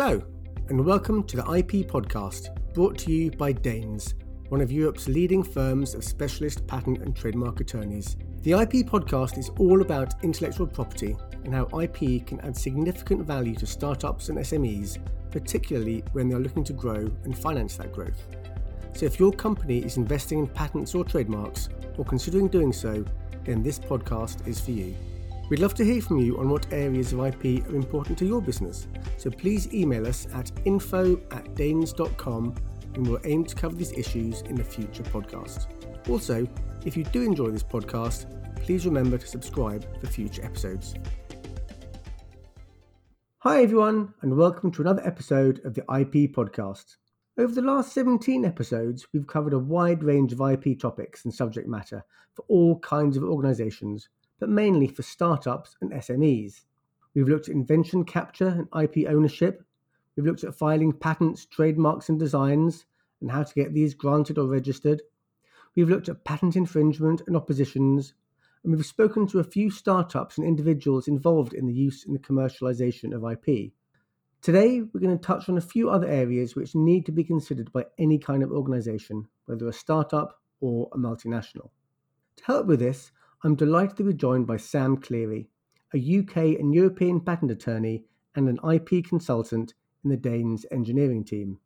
Hello, and welcome to the IP podcast, brought to you by Dehns, one of Europe's leading firms of specialist patent and trademark attorneys. The IP podcast is all about intellectual property and how IP can add significant value to startups and SMEs, particularly when they're looking to grow and finance that growth. So, if your company is investing in patents or trademarks, or considering doing so, then this podcast is for you. We'd love to hear from you on what areas of IP are important to your business, so please email us at info at dehns.com and we'll aim to cover these issues in a future podcast. Also, if you do enjoy this podcast, please remember to subscribe for future episodes. Hi, everyone, and welcome to another episode of the IP podcast. Over the last 17 episodes, we've covered a wide range of IP topics and subject matter for all kinds of organisations, but mainly for startups and SMEs. We've looked at invention capture and IP ownership. We've looked at filing patents, trademarks, and designs, and how to get these granted or registered. We've looked at patent infringement and oppositions, and we've spoken to a few startups and individuals involved in the use and the commercialization of IP. Today, we're going to touch on a few other areas which need to be considered by any kind of organisation, whether a startup or a multinational. To help with this, I'm delighted to be joined by Sam Cleary, a UK and European patent attorney and an IP consultant in the Dehns engineering team.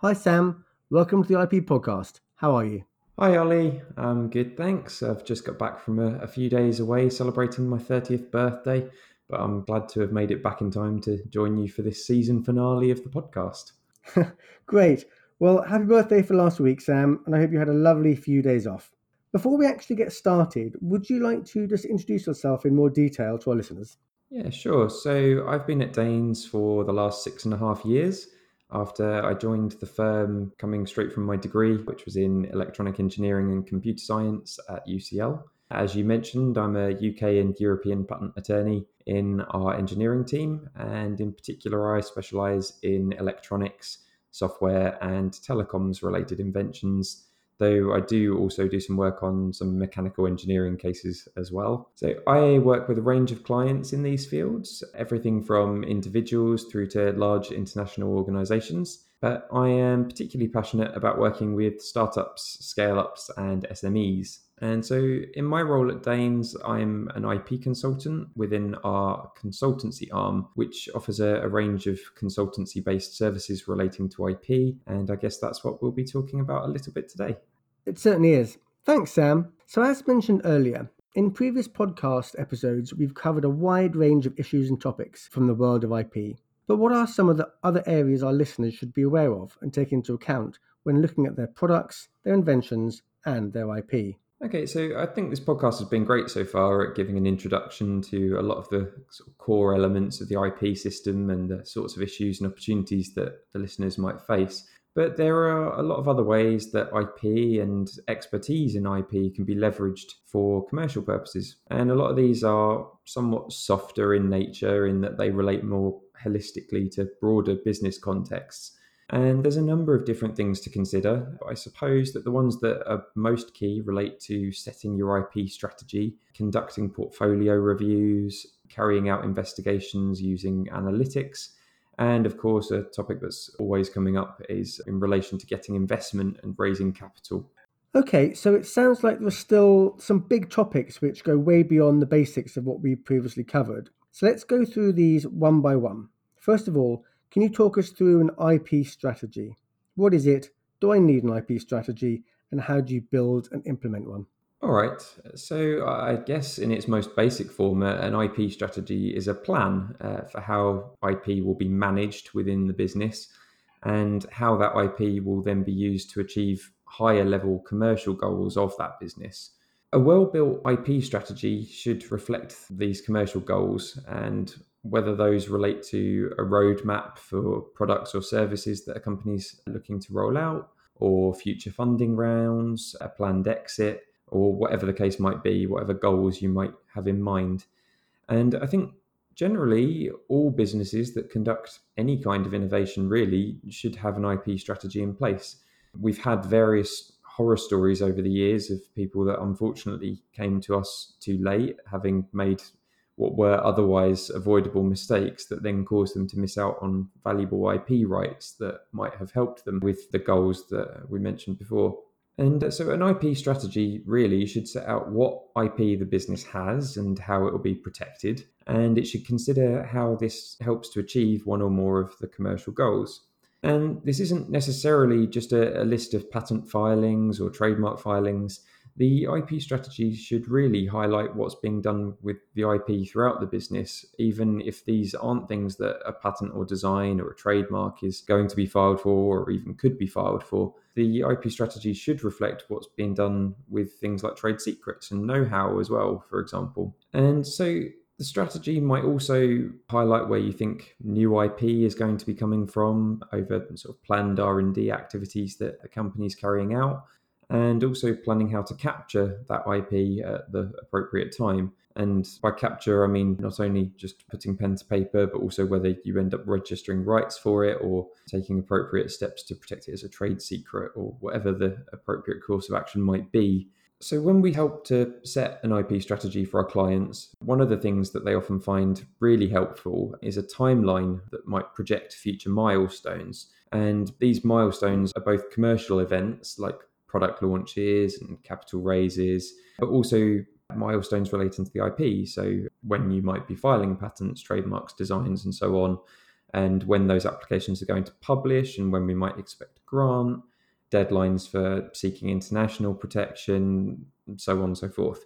Hi, Sam. Welcome to the IP podcast. How are you? Hi, Ollie. I'm good, thanks. I've just got back from a, a few days away celebrating my 30th birthday but I'm glad to have made it back in time to join you for this season finale of the podcast. Great. Well, happy birthday for last week, Sam, and I hope you had a lovely few days off. Before we actually get started, would you like to just introduce yourself in more detail to our listeners? Yeah, sure. So I've been at Dehns for the last six and a half years after I joined the firm coming straight from my degree, which was in electronic engineering and computer science at UCL. As you mentioned, I'm a UK and European patent attorney in our engineering team, and in particular, I specialize in electronics, software, and telecoms related inventions. Though I do also do some work on some mechanical engineering cases as well. So I work with a range of clients in these fields, everything from individuals through to large international organizations. But I am particularly passionate about working with startups, scale ups, and SMEs. And so, in my role at Dehns, I'm an IP consultant within our consultancy arm, which offers a, a range of consultancy based services relating to IP. And I guess that's what we'll be talking about a little bit today. It certainly is. Thanks, Sam. So, as mentioned earlier, in previous podcast episodes, we've covered a wide range of issues and topics from the world of IP. But what are some of the other areas our listeners should be aware of and take into account when looking at their products, their inventions, and their IP? Okay, so I think this podcast has been great so far at giving an introduction to a lot of the sort of core elements of the IP system and the sorts of issues and opportunities that the listeners might face. But there are a lot of other ways that IP and expertise in IP can be leveraged for commercial purposes. And a lot of these are somewhat softer in nature in that they relate more holistically to broader business contexts. And there's a number of different things to consider. I suppose that the ones that are most key relate to setting your IP strategy, conducting portfolio reviews, carrying out investigations using analytics, and of course, a topic that's always coming up is in relation to getting investment and raising capital. Okay, so it sounds like there's still some big topics which go way beyond the basics of what we previously covered. So let's go through these one by one. First of all, can you talk us through an IP strategy? What is it? Do I need an IP strategy? And how do you build and implement one? All right. So, I guess in its most basic form, uh, an IP strategy is a plan uh, for how IP will be managed within the business and how that IP will then be used to achieve higher level commercial goals of that business. A well built IP strategy should reflect these commercial goals and whether those relate to a roadmap for products or services that a company's looking to roll out, or future funding rounds, a planned exit, or whatever the case might be, whatever goals you might have in mind. And I think generally all businesses that conduct any kind of innovation really should have an IP strategy in place. We've had various horror stories over the years of people that unfortunately came to us too late, having made what were otherwise avoidable mistakes that then caused them to miss out on valuable IP rights that might have helped them with the goals that we mentioned before. And uh, so, an IP strategy really should set out what IP the business has and how it will be protected. And it should consider how this helps to achieve one or more of the commercial goals. And this isn't necessarily just a, a list of patent filings or trademark filings the IP strategy should really highlight what's being done with the IP throughout the business, even if these aren't things that a patent or design or a trademark is going to be filed for or even could be filed for. The IP strategy should reflect what's being done with things like trade secrets and know how as well, for example. And so the strategy might also highlight where you think new IP is going to be coming from over sort of planned R&D activities that a company is carrying out and also planning how to capture that IP at the appropriate time. And by capture, I mean not only just putting pen to paper, but also whether you end up registering rights for it or taking appropriate steps to protect it as a trade secret or whatever the appropriate course of action might be. So, when we help to set an IP strategy for our clients, one of the things that they often find really helpful is a timeline that might project future milestones. And these milestones are both commercial events like product launches and capital raises, but also milestones relating to the IP. So when you might be filing patents, trademarks, designs, and so on, and when those applications are going to publish, and when we might expect a grant, deadlines for seeking international protection, and so on and so forth.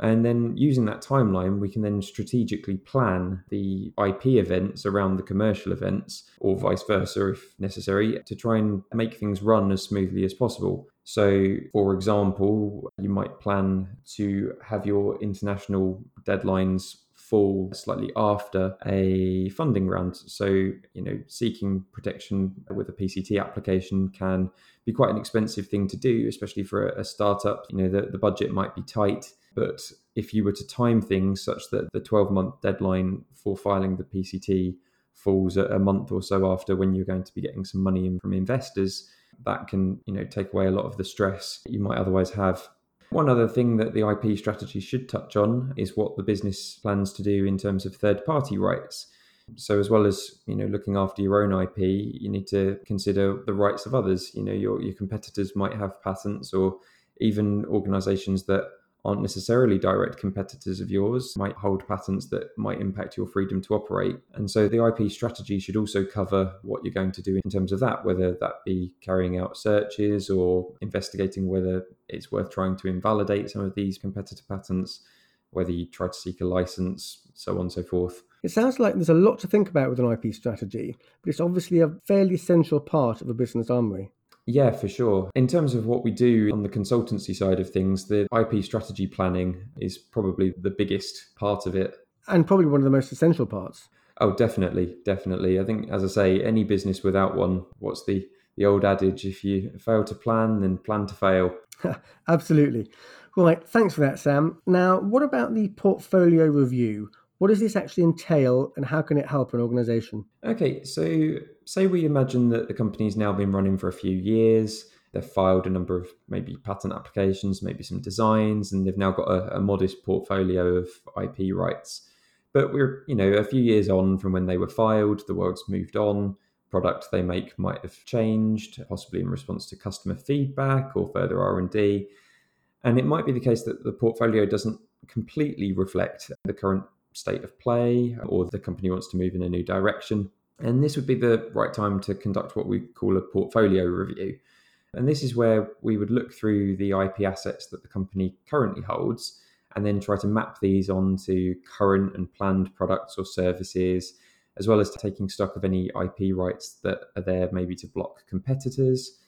And then using that timeline, we can then strategically plan the IP events around the commercial events, or vice versa if necessary, to try and make things run as smoothly as possible. So, for example, you might plan to have your international deadlines fall slightly after a funding round. So, you know, seeking protection with a PCT application can be quite an expensive thing to do, especially for a, startup. You know, the, the budget might be tight but if you were to time things such that the 12 month deadline for filing the PCT falls a month or so after when you're going to be getting some money in from investors, that can, you know, take away a lot of the stress you might otherwise have. One other thing that the IP strategy should touch on is what the business plans to do in terms of third party rights. So as well as you know looking after your own IP, you need to consider the rights of others. You know your your competitors might have patents, or even organisations that aren't necessarily direct competitors of yours might hold patents that might impact your freedom to operate. And so the IP strategy should also cover what you're going to do in terms of that, whether that be carrying out searches or investigating whether it's worth trying to invalidate some of these competitor patents, whether you try to seek a license, so on and so forth. It sounds like there's a lot to think about with an IP strategy, but it's obviously a fairly essential part of a business armory. Yeah, for sure. In terms of what we do on the consultancy side of things, the IP strategy planning is probably the biggest part of it. And probably one of the most essential parts. Oh, definitely, definitely. I think, as I say, any business without one, what's the, the old adage? If you fail to plan, then plan to fail. Absolutely. Right, thanks for that, Sam. Now, what about the portfolio review? What does this actually entail and how can it help an organization? Okay, so say we imagine that the company's now been running for a few years. They've filed a number of maybe patent applications, maybe some designs, and they've now got a, a modest portfolio of IP rights. But we're, you know, a few years on from when they were filed, the world's moved on. Product they make might have changed, possibly in response to customer feedback or further R and D. And it might be the case that the portfolio doesn't completely reflect the current state of play or the company wants to move in a new direction. And this would be the right time to conduct what we call a portfolio review. And this is where we would look through the IP assets that the company currently holds and then try to map these onto current and planned products or services, as well as taking stock of any IP rights that are there maybe to block competitors.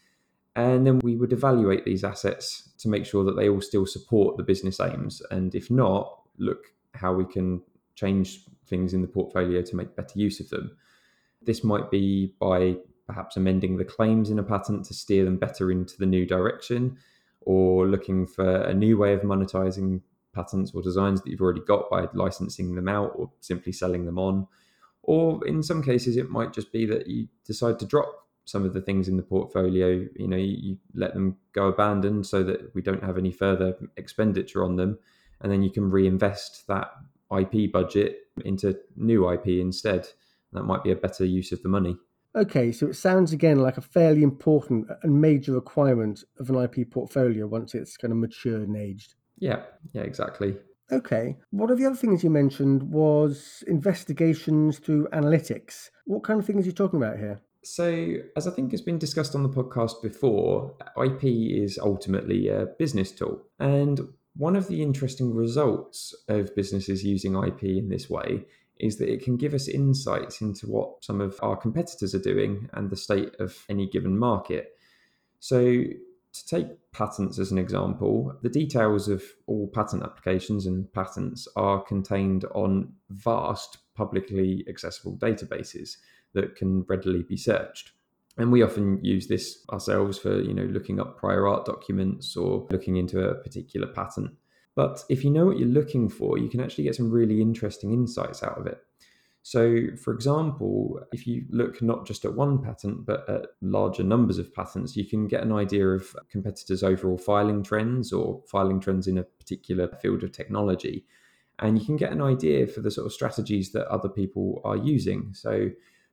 And then we would evaluate these assets to make sure that they all still support the business aims. And if not, look how we can change things in the portfolio to make better use of them. This might be by perhaps amending the claims in a patent to steer them better into the new direction, or looking for a new way of monetizing patents or designs that you've already got by licensing them out or simply selling them on. Or in some cases, it might just be that you decide to drop some of the things in the portfolio. You know, you, you let them go abandoned so that we don't have any further expenditure on them, and then you can reinvest that IP budget into new IP instead. That might be a better use of the money. Okay, so it sounds again like a fairly important and major requirement of an IP portfolio once it's kind of matured and aged. Yeah, yeah, exactly. Okay. One of the other things you mentioned was investigations through analytics. What kind of things are you talking about here? So, as I think has been discussed on the podcast before, IP is ultimately a business tool. And one of the interesting results of businesses using IP in this way is that it can give us insights into what some of our competitors are doing and the state of any given market. So, to take patents as an example, the details of all patent applications and patents are contained on vast publicly accessible databases that can readily be searched. And we often use this ourselves for, you know, looking up prior art documents or looking into a particular patent. But if you know what you're looking for, you can actually get some really interesting insights out of it. So, for example, if you look not just at one patent, but at larger numbers of patents, you can get an idea of competitors' overall filing trends or filing trends in a particular field of technology. And you can get an idea for the sort of strategies that other people are using. So,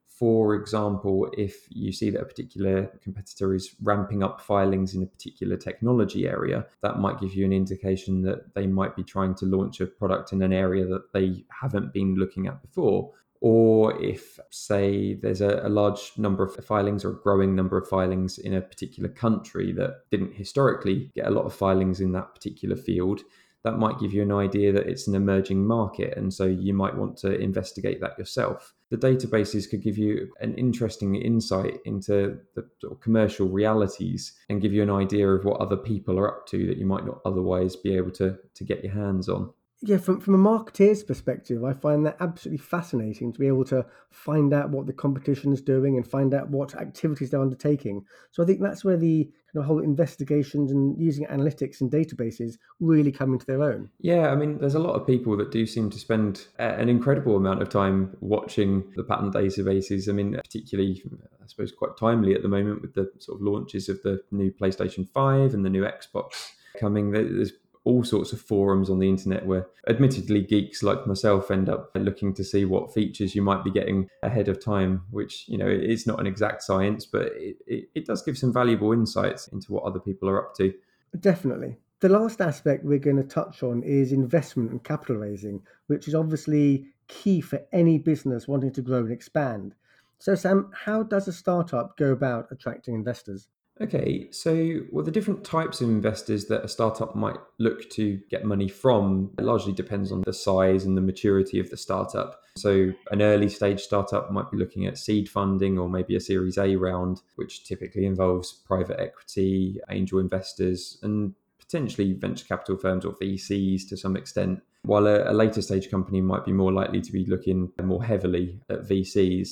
for example, if you see that a particular competitor is ramping up filings in a particular technology area, that might give you an indication that they might be trying to launch a product in an area that they haven't been looking at before. Or if, say, there's a, a large number of filings or a growing number of filings in a particular country that didn't historically get a lot of filings in that particular field, that might give you an idea that it's an emerging market. And so you might want to investigate that yourself. The databases could give you an interesting insight into the sort of commercial realities and give you an idea of what other people are up to that you might not otherwise be able to, to get your hands on. Yeah, from, from a marketeer's perspective, I find that absolutely fascinating to be able to find out what the competition is doing and find out what activities they're undertaking. So I think that's where the kind of whole investigations and using analytics and databases really come into their own. Yeah, I mean, there's a lot of people that do seem to spend an incredible amount of time watching the patent databases. I mean, particularly, I suppose, quite timely at the moment with the sort of launches of the new PlayStation 5 and the new Xbox coming. There's all sorts of forums on the internet where admittedly geeks like myself end up looking to see what features you might be getting ahead of time which you know it's not an exact science but it, it, it does give some valuable insights into what other people are up to. Definitely. The last aspect we're going to touch on is investment and capital raising which is obviously key for any business wanting to grow and expand. So sam how does a startup go about attracting investors Okay, so well, the different types of investors that a startup might look to get money from largely depends on the size and the maturity of the startup. So, an early stage startup might be looking at seed funding or maybe a Series A round, which typically involves private equity, angel investors, and potentially venture capital firms or VCs to some extent. While a, a later stage company might be more likely to be looking more heavily at VCs.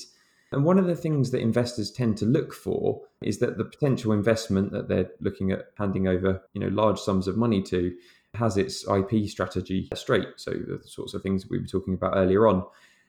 And one of the things that investors tend to look for is that the potential investment that they're looking at handing over, you know, large sums of money to has its IP strategy straight. So the sorts of things we were talking about earlier on.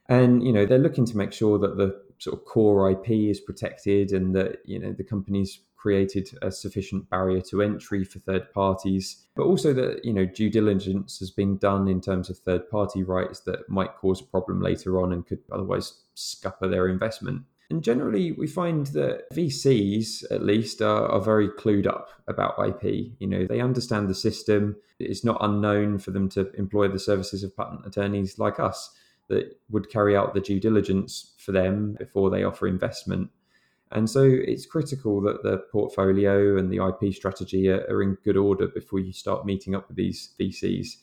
And, you know, they're looking to make sure that the sort of core IP is protected and that, you know, the company's created a sufficient barrier to entry for third parties, but also that you know due diligence has been done in terms of third party rights that might cause a problem later on and could otherwise scupper their investment. And generally, we find that VCs, at least, are, are, very clued up about IP. You know, they understand the system. It's not unknown for them to employ the services of patent attorneys like us that would carry out the due diligence for them before they offer investment. And so it's critical that the portfolio and the IP strategy are, are, in good order before you start meeting up with these VCs.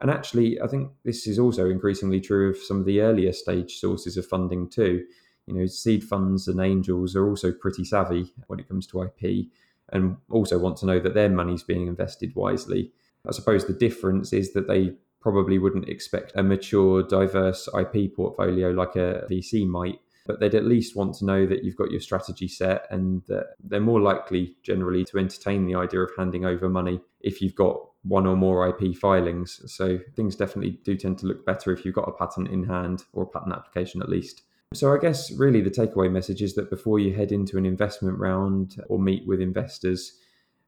And actually, I think this is also increasingly true of some of the earlier stage sources of funding too. You know, seed funds and angels are also pretty savvy when it comes to IP and also want to know that their money's being invested wisely. I suppose the difference is that they probably wouldn't expect a mature, diverse IP portfolio like a VC might but they'd at least want to know that you've got your strategy set and that they're more likely generally to entertain the idea of handing over money if you've got one or more IP filings. So things definitely do tend to look better if you've got a patent in hand or a patent application at least. So I guess really the takeaway message is that before you head into an investment round or meet with investors,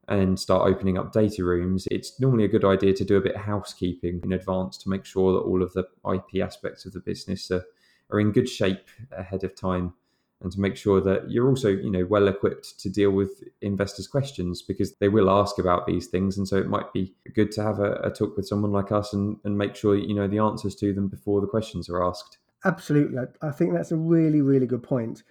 and start opening up data rooms, it's normally a good idea to do a bit of housekeeping in advance to make sure that all of the IP aspects of the business are, are in good shape ahead of time and to make sure that you're also you know well equipped to deal with investors questions because they will ask about these things. And so it might be good to have a, a talk with someone like us and, and make sure you know the answers to them before the questions are asked. Absolutely. I think that's a really really good point.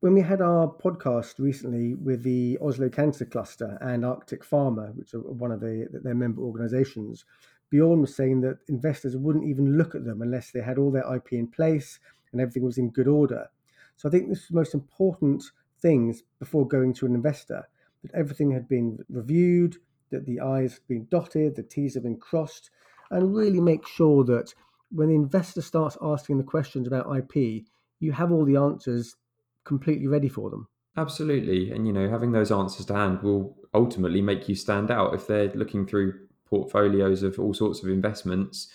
When we had our podcast recently with the Oslo Cancer Cluster and Arctic Pharma, which are one of the, their member organizations, Bjorn was saying that investors wouldn't even look at them unless they had all their IP in place and everything was in good order. So I think this is the most important things before going to an investor that everything had been reviewed, that the I's had been dotted, the T's have been crossed, and really make sure that when the investor starts asking the questions about IP, you have all the answers completely ready for them. Absolutely. And, you know, having those answers to hand will ultimately make you stand out if they're looking through portfolios of all sorts of investments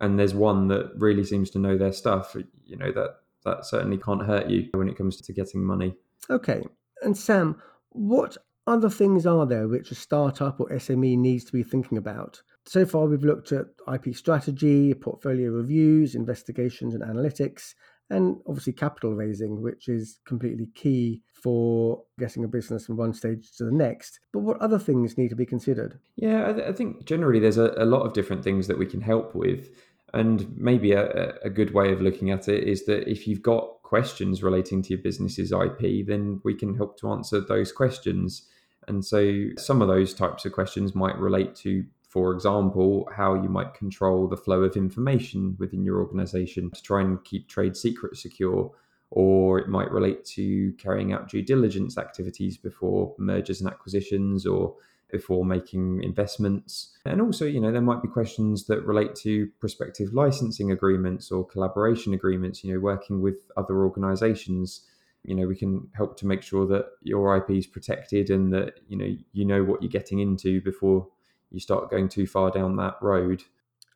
and there's one that really seems to know their stuff, you know, that that certainly can't hurt you when it comes to getting money. Okay. And Sam, what other things are there which a startup or SME needs to be thinking about? So far, we've looked at IP strategy, portfolio reviews, investigations, and analytics and obviously capital raising, which is completely key for getting a business from one stage to the next. But what other things need to be considered? Yeah, I, th- I think generally there's a, a, lot of different things that we can help with. And maybe a, a good way of looking at it is that if you've got questions relating to your business's IP, then we can help to answer those questions. And so some of those types of questions might relate to for example, how you might control the flow of information within your organization to try and keep trade secrets secure. Or it might relate to carrying out due diligence activities before mergers and acquisitions or before making investments. And also, you know, there might be questions that relate to prospective licensing agreements or collaboration agreements, you know, working with other organizations. You know, we can help to make sure that your IP is protected and that, you know, you know what you're getting into before you start going too far down that road.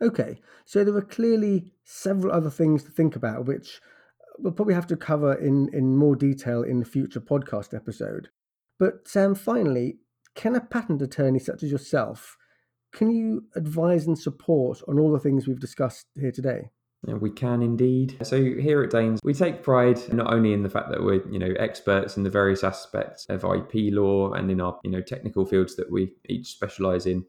Okay, so there are clearly several other things to think about, which we'll probably have to cover in, in more detail in the future podcast episode. But Sam, finally, can a patent attorney such as yourself, can you advise and support on all the things we've discussed here today? We can indeed. So here at Dehns, we take pride not only in the fact that we're, you know, experts in the various aspects of IP law and in our, you know, technical fields that we each specialize in,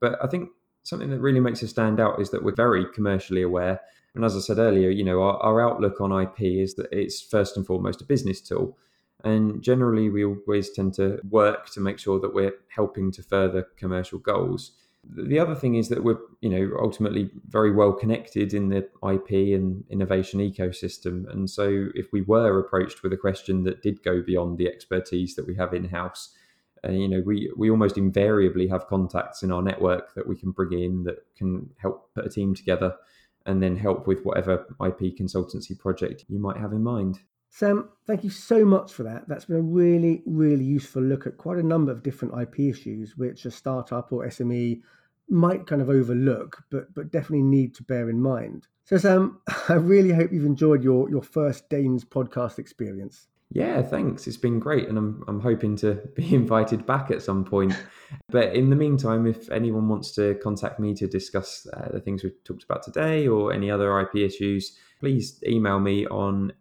but I think something that really makes us stand out is that we're very commercially aware. And as I said earlier, you know, our, our outlook on IP is that it's first and foremost a business tool. And generally, we always tend to work to make sure that we're helping to further commercial goals. The other thing is that we're, you know, ultimately very well connected in the IP and innovation ecosystem. And so, if we were approached with a question that did go beyond the expertise that we have in house, uh, you know, we we almost invariably have contacts in our network that we can bring in that can help put a team together, and then help with whatever IP consultancy project you might have in mind. Sam, thank you so much for that. That's been a really, really useful look at quite a number of different IP issues which a startup or SME might kind of overlook, but but definitely need to bear in mind. So, Sam, I really hope you've enjoyed your your first Dehns podcast experience. Yeah, thanks. It's been great, and I'm I'm hoping to be invited back at some point. But in the meantime, if anyone wants to contact me to discuss uh, the things we've talked about today or any other IP issues, please email me on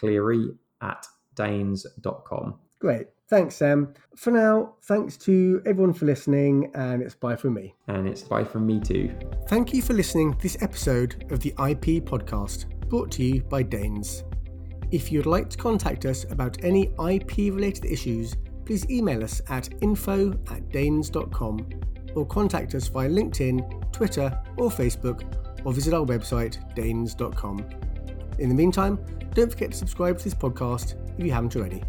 scleary at dehns.com. Great. Thanks, Sam. For now, thanks to everyone for listening, and it's bye from me. And it's bye from me too. Thank you for listening to this episode of the IP podcast, brought to you by Dehns. If you'd like to contact us about any IP related issues, please email us at info at dehns.com or contact us via LinkedIn, Twitter, or Facebook, or visit our website, dehns.com. In the meantime, don't forget to subscribe to this podcast if you haven't already.